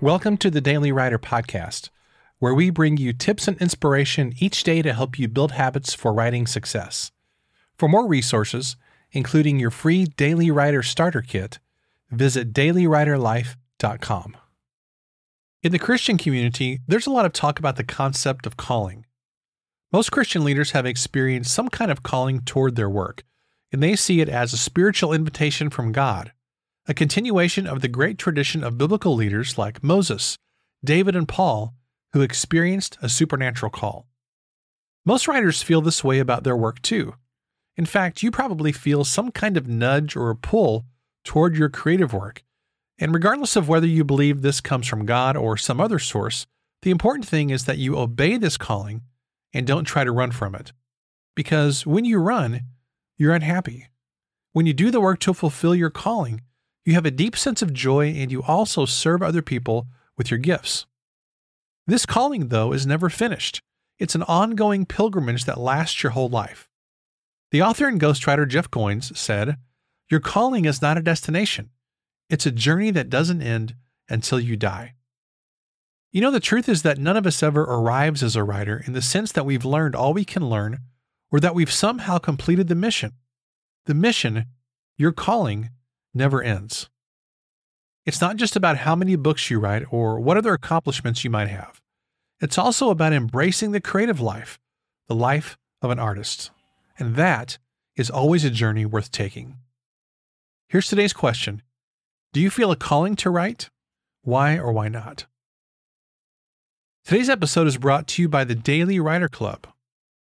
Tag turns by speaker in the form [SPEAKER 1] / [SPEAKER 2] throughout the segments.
[SPEAKER 1] Welcome to the Daily Writer Podcast, where we bring you tips and inspiration each day to help you build habits for writing success. For more resources, including your free Daily Writer Starter Kit, visit dailywriterlife.com. In the Christian community, there's a lot of talk about the concept of calling. Most Christian leaders have experienced some kind of calling toward their work, and they see it as a spiritual invitation from God a continuation of the great tradition of biblical leaders like Moses, David, and Paul, who experienced a supernatural call. Most writers feel this way about their work too. In fact, you probably feel some kind of nudge or a pull toward your creative work. And regardless of whether you believe this comes from God or some other source, the important thing is that you obey this calling and don't try to run from it. Because when you run, you're unhappy. When you do the work to fulfill your calling, you have a deep sense of joy and you also serve other people with your gifts. This calling, though, is never finished. It's an ongoing pilgrimage that lasts your whole life. The author and ghostwriter Jeff Goins said, Your calling is not a destination, it's a journey that doesn't end until you die. You know, the truth is that none of us ever arrives as a writer in the sense that we've learned all we can learn or that we've somehow completed the mission. The mission, your calling, never ends. It's not just about how many books you write or what other accomplishments you might have. It's also about embracing the creative life, the life of an artist. And that is always a journey worth taking. Here's today's question Do you feel a calling to write? Why or why not? Today's episode is brought to you by the Daily Writer Club.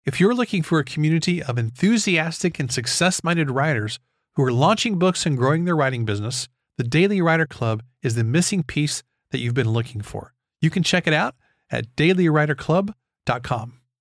[SPEAKER 1] If you're looking for a community of enthusiastic and success minded writers who are launching books and growing their writing business, the Daily Writer Club is the missing piece that you've been looking for. You can check it out at dailywriterclub.com.